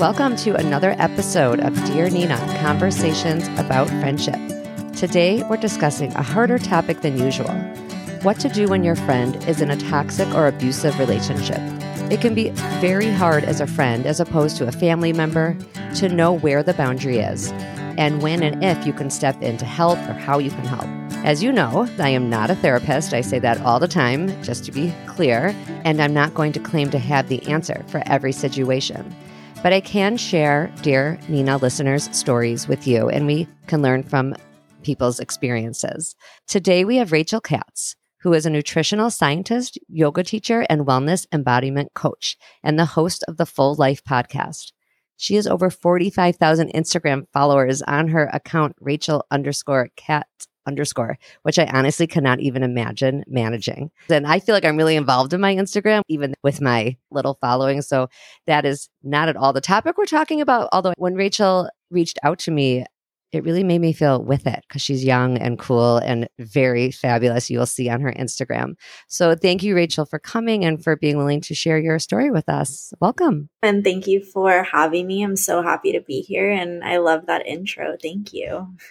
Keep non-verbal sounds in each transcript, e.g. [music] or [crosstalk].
Welcome to another episode of Dear Nina Conversations about Friendship. Today, we're discussing a harder topic than usual what to do when your friend is in a toxic or abusive relationship. It can be very hard as a friend, as opposed to a family member, to know where the boundary is and when and if you can step in to help or how you can help. As you know, I am not a therapist. I say that all the time, just to be clear, and I'm not going to claim to have the answer for every situation. But I can share, dear Nina listeners, stories with you, and we can learn from people's experiences. Today, we have Rachel Katz, who is a nutritional scientist, yoga teacher, and wellness embodiment coach, and the host of the Full Life podcast. She has over 45,000 Instagram followers on her account, Rachel underscore Katz underscore, which I honestly cannot even imagine managing. And I feel like I'm really involved in my Instagram, even with my little following. So that is not at all the topic we're talking about. Although when Rachel reached out to me, it really made me feel with it because she's young and cool and very fabulous. You will see on her Instagram. So thank you, Rachel, for coming and for being willing to share your story with us. Welcome. And thank you for having me. I'm so happy to be here. And I love that intro. Thank you. [laughs]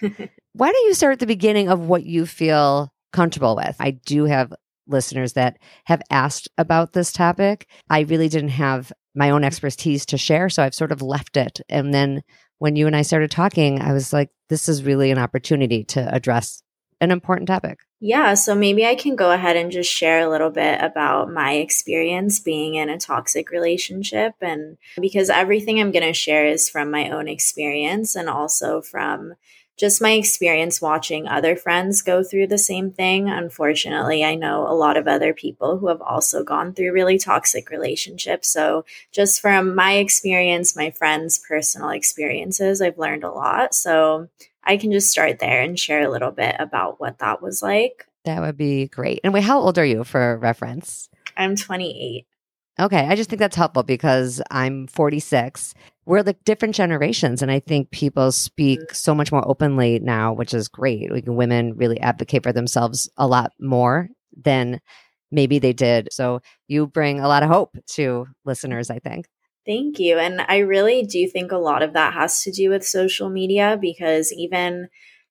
Why don't you start at the beginning of what you feel comfortable with? I do have listeners that have asked about this topic. I really didn't have my own expertise to share, so I've sort of left it. And then when you and I started talking, I was like, this is really an opportunity to address an important topic. Yeah, so maybe I can go ahead and just share a little bit about my experience being in a toxic relationship. And because everything I'm going to share is from my own experience and also from just my experience watching other friends go through the same thing. Unfortunately, I know a lot of other people who have also gone through really toxic relationships. So, just from my experience, my friends' personal experiences, I've learned a lot. So, I can just start there and share a little bit about what that was like. That would be great. And wait, how old are you for reference? I'm 28. Okay. I just think that's helpful because I'm 46 we're like different generations and i think people speak mm. so much more openly now which is great like women really advocate for themselves a lot more than maybe they did so you bring a lot of hope to listeners i think thank you and i really do think a lot of that has to do with social media because even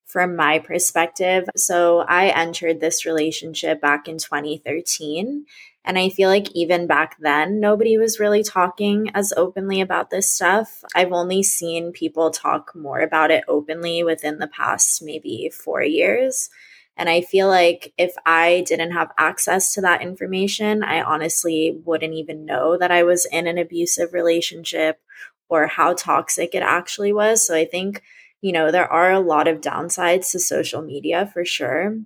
from my perspective. So I entered this relationship back in 2013 and I feel like even back then, nobody was really talking as openly about this stuff. I've only seen people talk more about it openly within the past maybe four years. And I feel like if I didn't have access to that information, I honestly wouldn't even know that I was in an abusive relationship or how toxic it actually was. So I think, you know, there are a lot of downsides to social media for sure.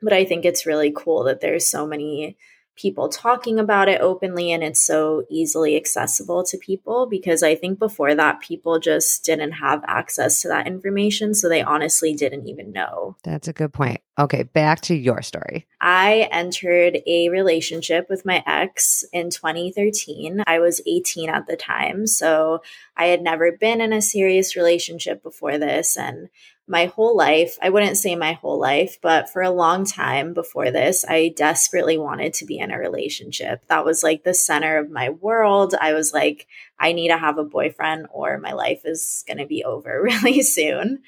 But I think it's really cool that there's so many people talking about it openly and it's so easily accessible to people because I think before that people just didn't have access to that information so they honestly didn't even know. That's a good point. Okay, back to your story. I entered a relationship with my ex in 2013. I was 18 at the time, so I had never been in a serious relationship before this and my whole life, I wouldn't say my whole life, but for a long time before this, I desperately wanted to be in a relationship. That was like the center of my world. I was like, I need to have a boyfriend or my life is going to be [laughs] over really soon.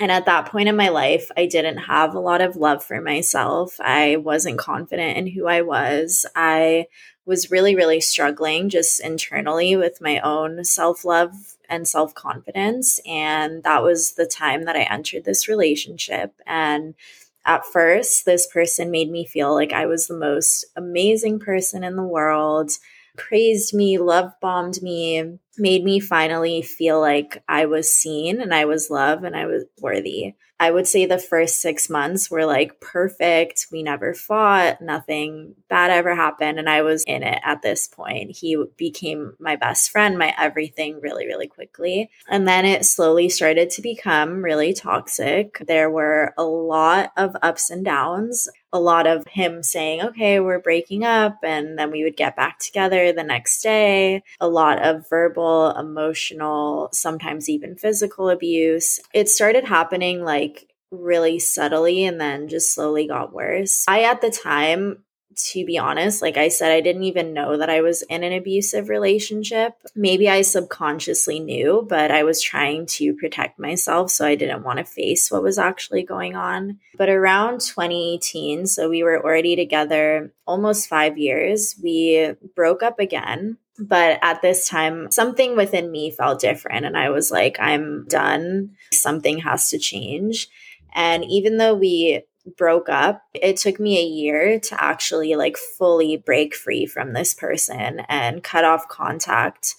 And at that point in my life, I didn't have a lot of love for myself. I wasn't confident in who I was. I was really, really struggling just internally with my own self love and self confidence. And that was the time that I entered this relationship. And at first, this person made me feel like I was the most amazing person in the world, praised me, love bombed me, made me finally feel like I was seen and I was loved and I was worthy. I would say the first six months were like perfect. We never fought, nothing bad ever happened. And I was in it at this point. He became my best friend, my everything really, really quickly. And then it slowly started to become really toxic. There were a lot of ups and downs a lot of him saying, okay, we're breaking up. And then we would get back together the next day. A lot of verbal, emotional, sometimes even physical abuse. It started happening like really subtly and then just slowly got worse. I, at the time, to be honest, like I said, I didn't even know that I was in an abusive relationship. Maybe I subconsciously knew, but I was trying to protect myself. So I didn't want to face what was actually going on. But around 2018, so we were already together almost five years, we broke up again. But at this time, something within me felt different. And I was like, I'm done. Something has to change. And even though we broke up, it took me a year to actually like fully break free from this person and cut off contact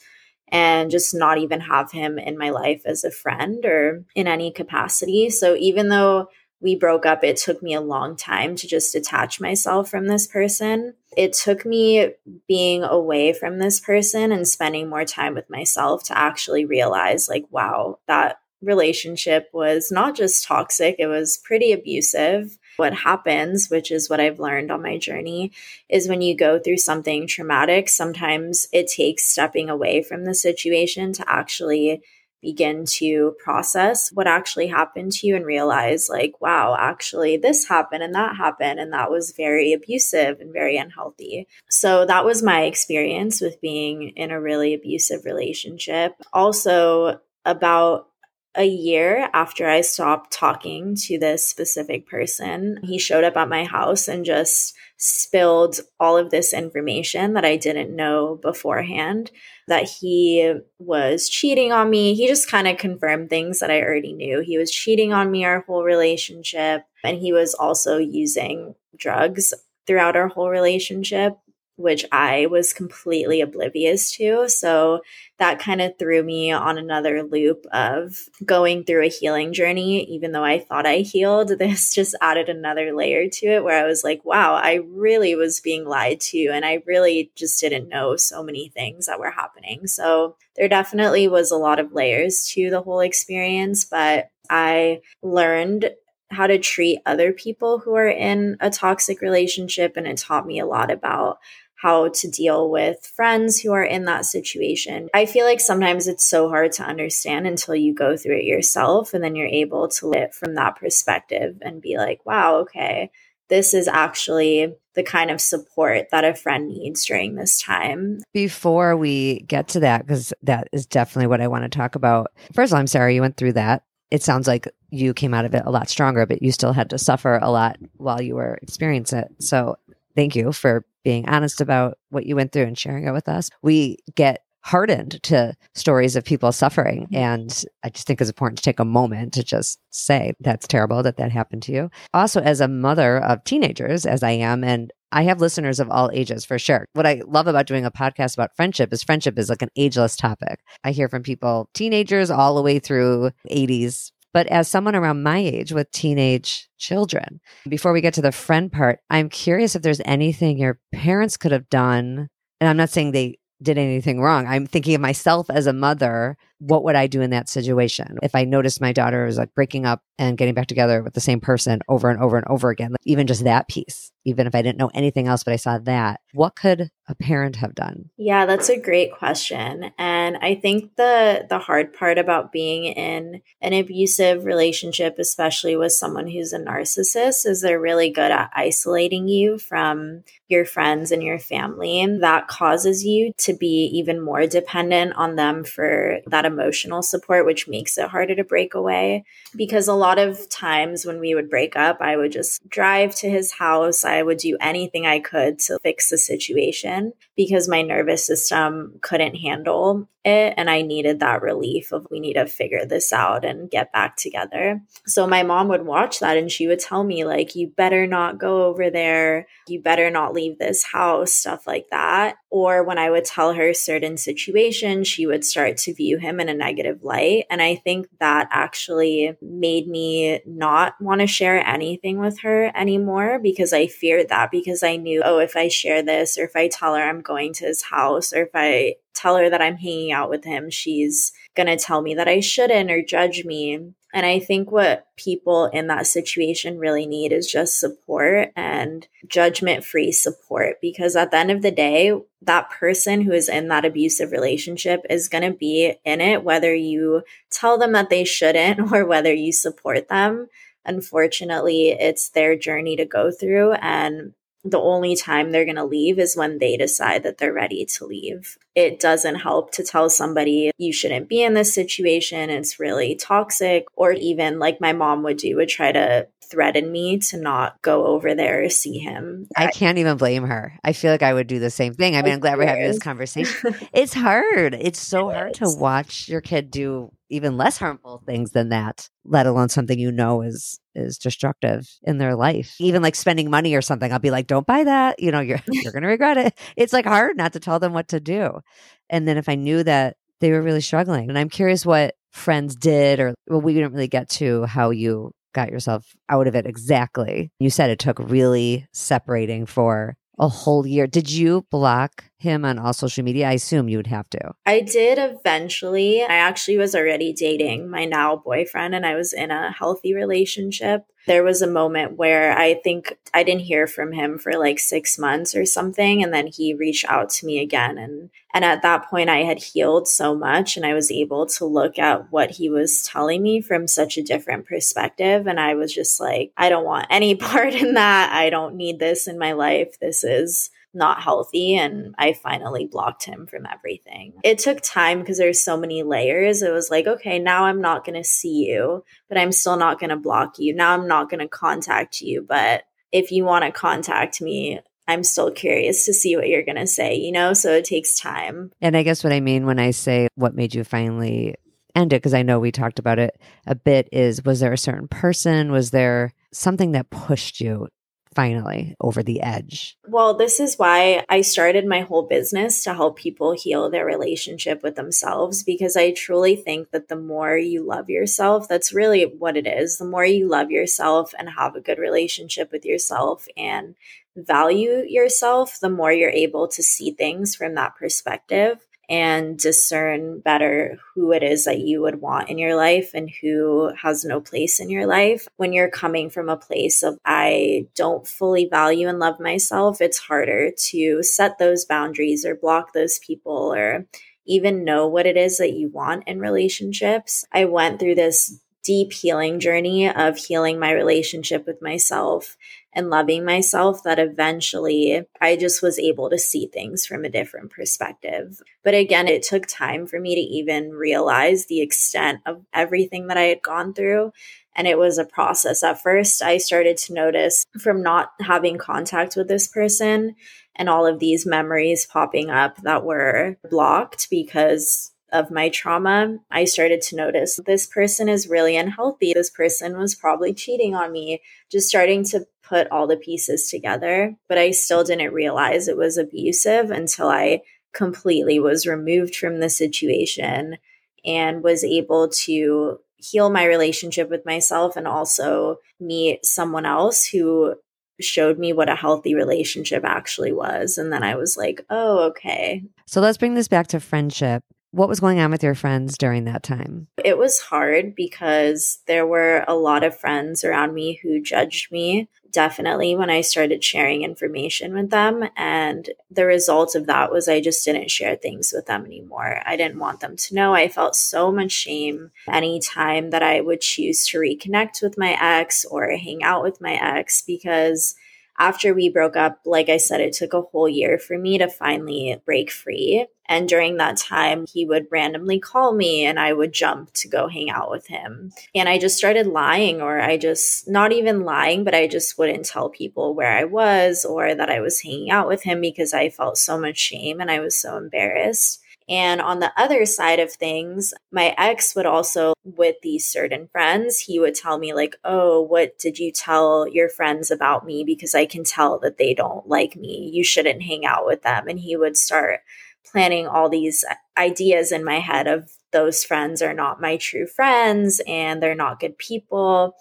and just not even have him in my life as a friend or in any capacity. So even though we broke up, it took me a long time to just detach myself from this person. It took me being away from this person and spending more time with myself to actually realize, like, wow, that relationship was not just toxic, it was pretty abusive. What happens, which is what I've learned on my journey, is when you go through something traumatic, sometimes it takes stepping away from the situation to actually begin to process what actually happened to you and realize, like, wow, actually, this happened and that happened. And that was very abusive and very unhealthy. So that was my experience with being in a really abusive relationship. Also, about a year after I stopped talking to this specific person, he showed up at my house and just spilled all of this information that I didn't know beforehand that he was cheating on me. He just kind of confirmed things that I already knew. He was cheating on me our whole relationship, and he was also using drugs throughout our whole relationship which I was completely oblivious to. So that kind of threw me on another loop of going through a healing journey. Even though I thought I healed, [laughs] this just added another layer to it where I was like, wow, I really was being lied to. And I really just didn't know so many things that were happening. So there definitely was a lot of layers to the whole experience, but I learned how to treat other people who are in a toxic relationship. And it taught me a lot about how to deal with friends who are in that situation. I feel like sometimes it's so hard to understand until you go through it yourself and then you're able to live from that perspective and be like, wow, okay, this is actually the kind of support that a friend needs during this time. Before we get to that, because that is definitely what I want to talk about. First of all, I'm sorry you went through that. It sounds like you came out of it a lot stronger, but you still had to suffer a lot while you were experiencing it. So thank you for being honest about what you went through and sharing it with us. We get hardened to stories of people suffering. Mm-hmm. And I just think it's important to take a moment to just say that's terrible that that happened to you. Also, as a mother of teenagers, as I am, and I have listeners of all ages for sure. What I love about doing a podcast about friendship is friendship is like an ageless topic. I hear from people, teenagers all the way through 80s, but as someone around my age with teenage children, before we get to the friend part, I'm curious if there's anything your parents could have done. And I'm not saying they did anything wrong. I'm thinking of myself as a mother. What would I do in that situation? If I noticed my daughter was like breaking up and getting back together with the same person over and over and over again, like even just that piece, even if I didn't know anything else, but I saw that, what could a parent have done? Yeah, that's a great question. And I think the the hard part about being in an abusive relationship, especially with someone who's a narcissist, is they're really good at isolating you from your friends and your family. And that causes you to be even more dependent on them for that emotional support, which makes it harder to break away. Because a lot of times when we would break up, I would just drive to his house. I would do anything I could to fix the situation because my nervous system couldn't handle it. And I needed that relief of we need to figure this out and get back together. So my mom would watch that and she would tell me, like, you better not go over there. You better not leave this house, stuff like that. Or when I would tell her certain situations, she would start to view him in a negative light. And I think that actually made me not want to share anything with her anymore because I feared that because I knew, oh, if I share this or if I tell her I'm going to his house or if I tell her that I'm hanging out with him, she's going to tell me that I shouldn't or judge me. And I think what people in that situation really need is just support and judgment free support. Because at the end of the day, that person who is in that abusive relationship is going to be in it, whether you tell them that they shouldn't [laughs] or whether you support them. Unfortunately, it's their journey to go through. And the only time they're going to leave is when they decide that they're ready to leave. It doesn't help to tell somebody you shouldn't be in this situation. It's really toxic. Or even like my mom would do, would try to threaten me to not go over there or see him. I can't even blame her. I feel like I would do the same thing. I mean, I'm glad we're having this conversation. [laughs] it's hard. It's so it hard is. to watch your kid do even less harmful things than that, let alone something you know is is destructive in their life. Even like spending money or something, I'll be like, "Don't buy that." You know, you're [laughs] you're going to regret it. It's like hard not to tell them what to do. And then if I knew that they were really struggling, and I'm curious what friends did or well we didn't really get to how you got yourself out of it exactly. You said it took really separating for a whole year. Did you block him on all social media? I assume you would have to. I did eventually. I actually was already dating my now boyfriend and I was in a healthy relationship there was a moment where I think I didn't hear from him for like six months or something. And then he reached out to me again. And, and at that point, I had healed so much and I was able to look at what he was telling me from such a different perspective. And I was just like, I don't want any [laughs] part in that. I don't need this in my life. This is not healthy and I finally blocked him from everything. It took time because there's so many layers. It was like, okay, now I'm not going to see you, but I'm still not going to block you. Now I'm not going to contact you, but if you want to contact me, I'm still curious to see what you're going to say, you know? So it takes time. And I guess what I mean when I say what made you finally end it, because I know we talked about it a bit, is was there a certain person? Was there something that pushed you finally over the edge? Well, this is why I started my whole business to help people heal their relationship with themselves because I truly think that the more you love yourself, that's really what it is. The more you love yourself and have a good relationship with yourself and value yourself, the more you're able to see things from that perspective and discern better who it is that you would want in your life and who has no place in your life. When you're coming from a place of, I don't fully value and love myself, it's harder to set those boundaries or block those people or even know what it is that you want in relationships. I went through this deep healing journey of healing my relationship with myself and loving myself that eventually I just was able to see things from a different perspective. But again, it took time for me to even realize the extent of everything that I had gone through. And it was a process. At first, I started to notice from not having contact with this person and all of these memories popping up that were blocked because of my trauma, I started to notice this person is really unhealthy. This person was probably cheating on me, just starting to put all the pieces together. But I still didn't realize it was abusive until I completely was removed from the situation and was able to heal my relationship with myself and also meet someone else who showed me what a healthy relationship actually was. And then I was like, oh, okay. So let's bring this back to friendship. What was going on with your friends during that time? It was hard because there were a lot of friends around me who judged me. Definitely when I started sharing information with them. And the result of that was I just didn't share things with them anymore. I didn't want them to know. I felt so much shame anytime that I would choose to reconnect with my ex or hang out with my ex because after we broke up, like I said, it took a whole year for me to finally break free. And during that time, he would randomly call me and I would jump to go hang out with him. And I just started lying, or I just, not even lying, but I just wouldn't tell people where I was or that I was hanging out with him because I felt so much shame and I was so embarrassed. And on the other side of things, my ex would also, with these certain friends, he would tell me, like, oh, what did you tell your friends about me? Because I can tell that they don't like me. You shouldn't hang out with them. And he would start planning all these ideas in my head of those friends are not my true friends and they're not good people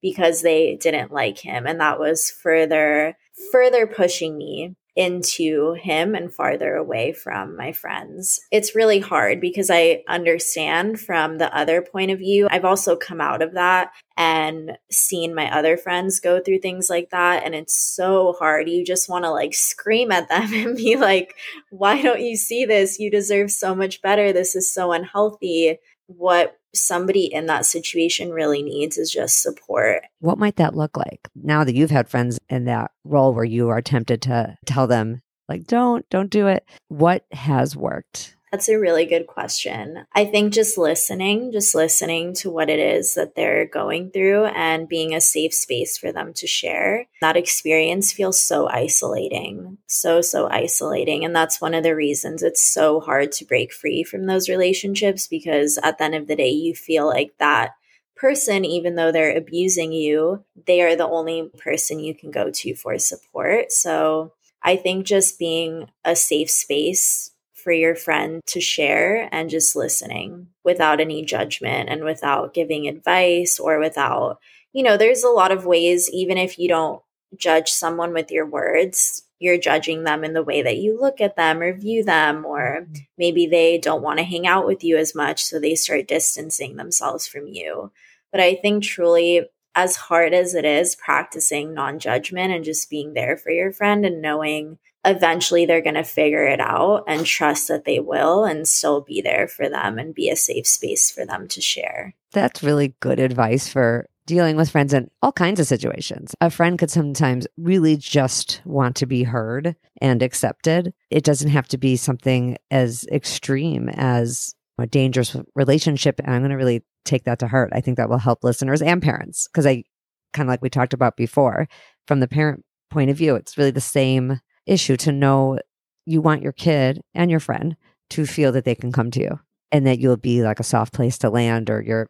because they didn't like him. And that was further, further pushing me into him and farther away from my friends. It's really hard because I understand from the other point of view. I've also come out of that and seen my other friends go through things like that. And it's so hard. You just want to like scream at them [laughs] and be like, why don't you see this? You deserve so much better. This is so unhealthy. What somebody in that situation really needs is just support. What might that look like now that you've had friends in that role where you are tempted to tell them, like, don't, don't do it? What has worked? That's a really good question. I think just listening, just listening to what it is that they're going through and being a safe space for them to share. That experience feels so isolating, so, so isolating. And that's one of the reasons it's so hard to break free from those relationships because at the end of the day, you feel like that person, even though they're abusing you, they are the only person you can go to for support. So I think just being a safe space for your friend to share and just listening without any judgment and without giving advice or without, you know, there's a lot of ways, even if you don't judge someone with your words, you're judging them in the way that you look at them or view them, or mm-hmm. maybe they don't want to hang out with you as much. So they start distancing themselves from you. But I think truly, as hard as it is, practicing non judgment and just being there for your friend and knowing eventually they're going to figure it out and trust that they will and still be there for them and be a safe space for them to share. That's really good advice for dealing with friends in all kinds of situations. A friend could sometimes really just want to be heard and accepted. It doesn't have to be something as extreme as a dangerous relationship. And I'm going to really take that to heart. I think that will help listeners and parents because I kind of like we talked about before, from the parent point of view, it's really the same issue to know you want your kid and your friend to feel that they can come to you and that you'll be like a soft place to land or you're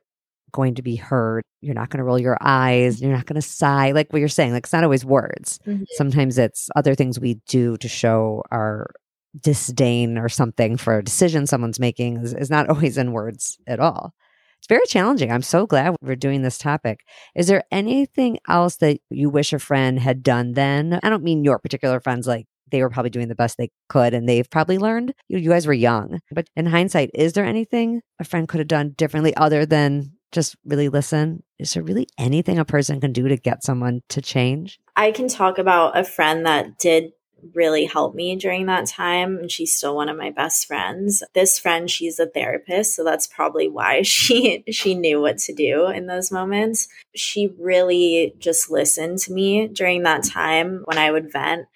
going to be heard. You're not going to roll your eyes. You're not going to sigh. Like what you're saying, like it's not always words. Mm-hmm. Sometimes it's other things we do to show our disdain or something for a decision someone's making is, is not [laughs] always in words at all. It's very challenging. I'm so glad we're doing this topic. Is there anything else that you wish a friend had done then? I don't mean your particular friends, like they were probably doing the best they could and they've probably learned. You, you guys were young. But in hindsight, is there anything a friend could have done differently other than just really listen? Is there really anything a person can do to get someone to change? I can talk about a friend that did really helped me during that time and she's still one of my best friends. This friend, she's a therapist, so that's probably why [laughs] she she knew what to do in those moments. She really just listened to me during that time when I would vent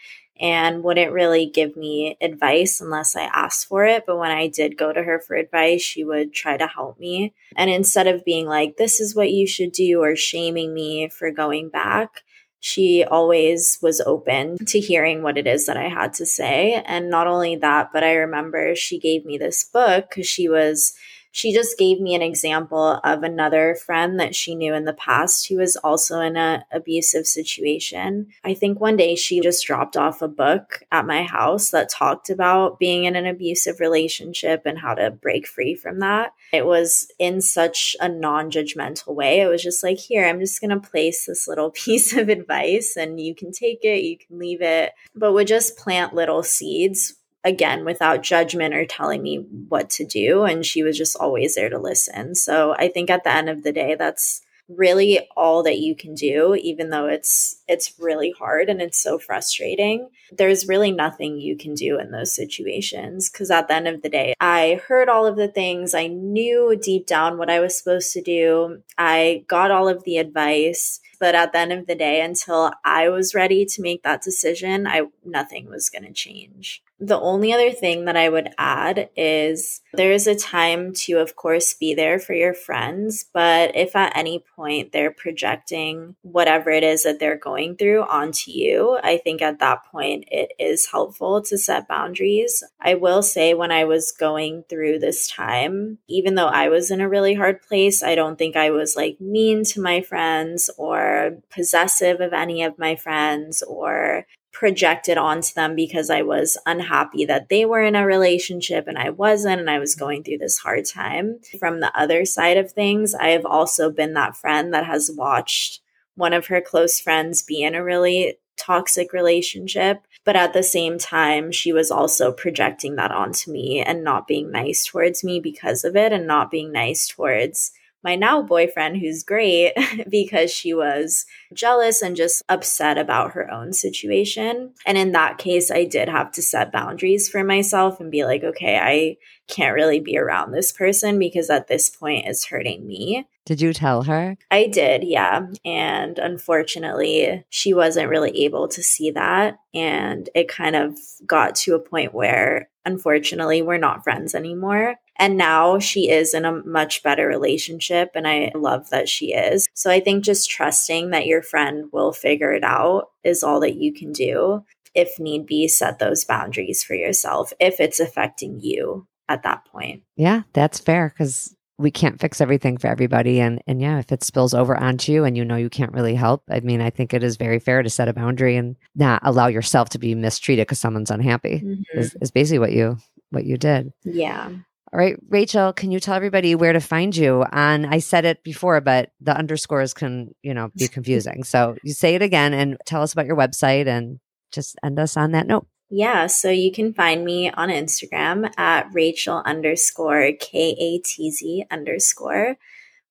and wouldn't really give me advice unless I asked for it. But when I did go to her for advice, she would try to help me. And instead of being like, this is what you should do, or shaming me for going back, she always was open to hearing what it is that I had to say. And not only that, but I remember she gave me this book because she was she just gave me an example of another friend that she knew in the past who was also in an abusive situation. I think one day she just dropped off a book at my house that talked about being in an abusive relationship and how to break free from that. It was in such a non judgmental way. It was just like, here, I'm just going to place this little [laughs] piece of advice and you can take it, you can leave it, but would just plant little seeds again without judgment or telling me what to do and she was just always there to listen. So i think at the end of the day that's really all that you can do even though it's it's really hard and it's so frustrating. There's really nothing you can do in those situations because at the end of the day i heard all of the things. I knew deep down what i was supposed to do. I got all of the advice but at the end of the day until i was ready to make that decision i nothing was going to change the only other thing that I would add is there is a time to, of course, be there for your friends. But if at any point they're projecting whatever it is that they're going through onto you, I think at that point it is helpful to set boundaries. I will say, when I was going through this time, even though I was in a really hard place, I don't think I was like mean to my friends or possessive of any of my friends or projected onto them because I was unhappy that they were in a relationship and I wasn't, and I was going through this hard time. From the other side of things, I have also been that friend that has watched one of her close friends be in a really toxic relationship. But at the same time, she was also projecting that onto me and not being nice towards me because of it and not being nice towards my now boyfriend, who's great, [laughs] because she was jealous and just upset about her own situation. And in that case, I did have to set boundaries for myself and be like, okay, I can't really be around this person because at this point it's hurting me. Did you tell her? I did, yeah. And unfortunately, she wasn't really able to see that. And it kind of got to a point where, unfortunately, we're not friends anymore. And now she is in a much better relationship. And I love that she is. So I think just trusting that your friend will figure it out is all that you can do. If need be, set those boundaries for yourself if it's affecting you at that point. Yeah, that's fair because we can't fix everything for everybody. And and yeah, if it spills over onto you and you know you can't really help, I mean, I think it is very fair to set a boundary and not allow yourself to be mistreated because someone's unhappy. Mm-hmm. Is, is basically what you what you did. Yeah. All right, Rachel, can you tell everybody where to find you? On I said it before, but the underscores can, you know, be [laughs] confusing. so you say it again and tell us about your website and just end us on that note. Yeah, so you can find me on Instagram at Rachel underscore K A T Z underscore.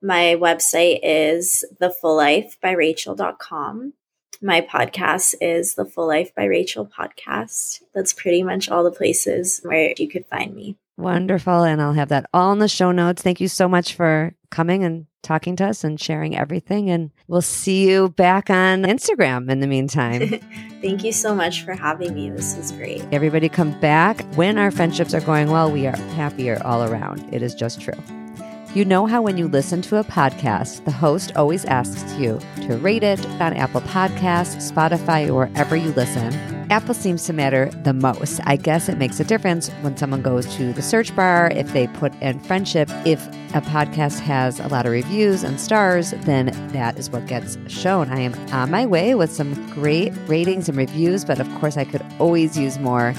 My website is The Full Life by Rachel.com. My podcast is The Full Life by Rachel podcast. That's pretty much all the places where you could find me. Wonderful. And I'll have that all in the show notes. Thank you so much for coming and talking to us and sharing everything. And we'll see you back on Instagram in the meantime. [laughs] Thank you so much for having me. This is great. Everybody come back. When our friendships are going well, we are happier all around. It is just true. You know how when you listen to a podcast, the host always asks you to rate it on Apple Podcasts, Spotify, or wherever you listen. Apple seems to matter the most. I guess it makes a difference when someone goes to the search bar, if they put in friendship. If a podcast has a lot of reviews and stars, then that is what gets shown. I am on my way with some great ratings and reviews, but of course, I could always use more.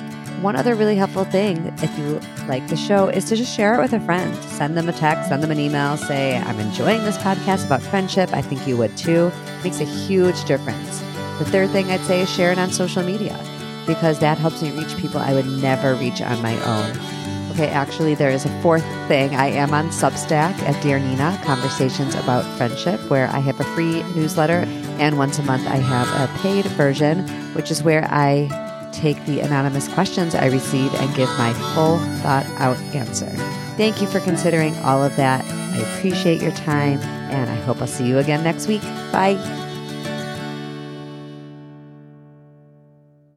One other really helpful thing, if you like the show, is to just share it with a friend. Send them a text, send them an email, say, I'm enjoying this podcast about friendship. I think you would too. It makes a huge difference. The third thing I'd say is share it on social media because that helps me reach people I would never reach on my own. Okay, actually, there is a fourth thing. I am on Substack at Dear Nina, Conversations About Friendship, where I have a free newsletter. And once a month, I have a paid version, which is where I take the anonymous questions I receive and give my full thought out answer. Thank you for considering all of that. I appreciate your time, and I hope I'll see you again next week. Bye.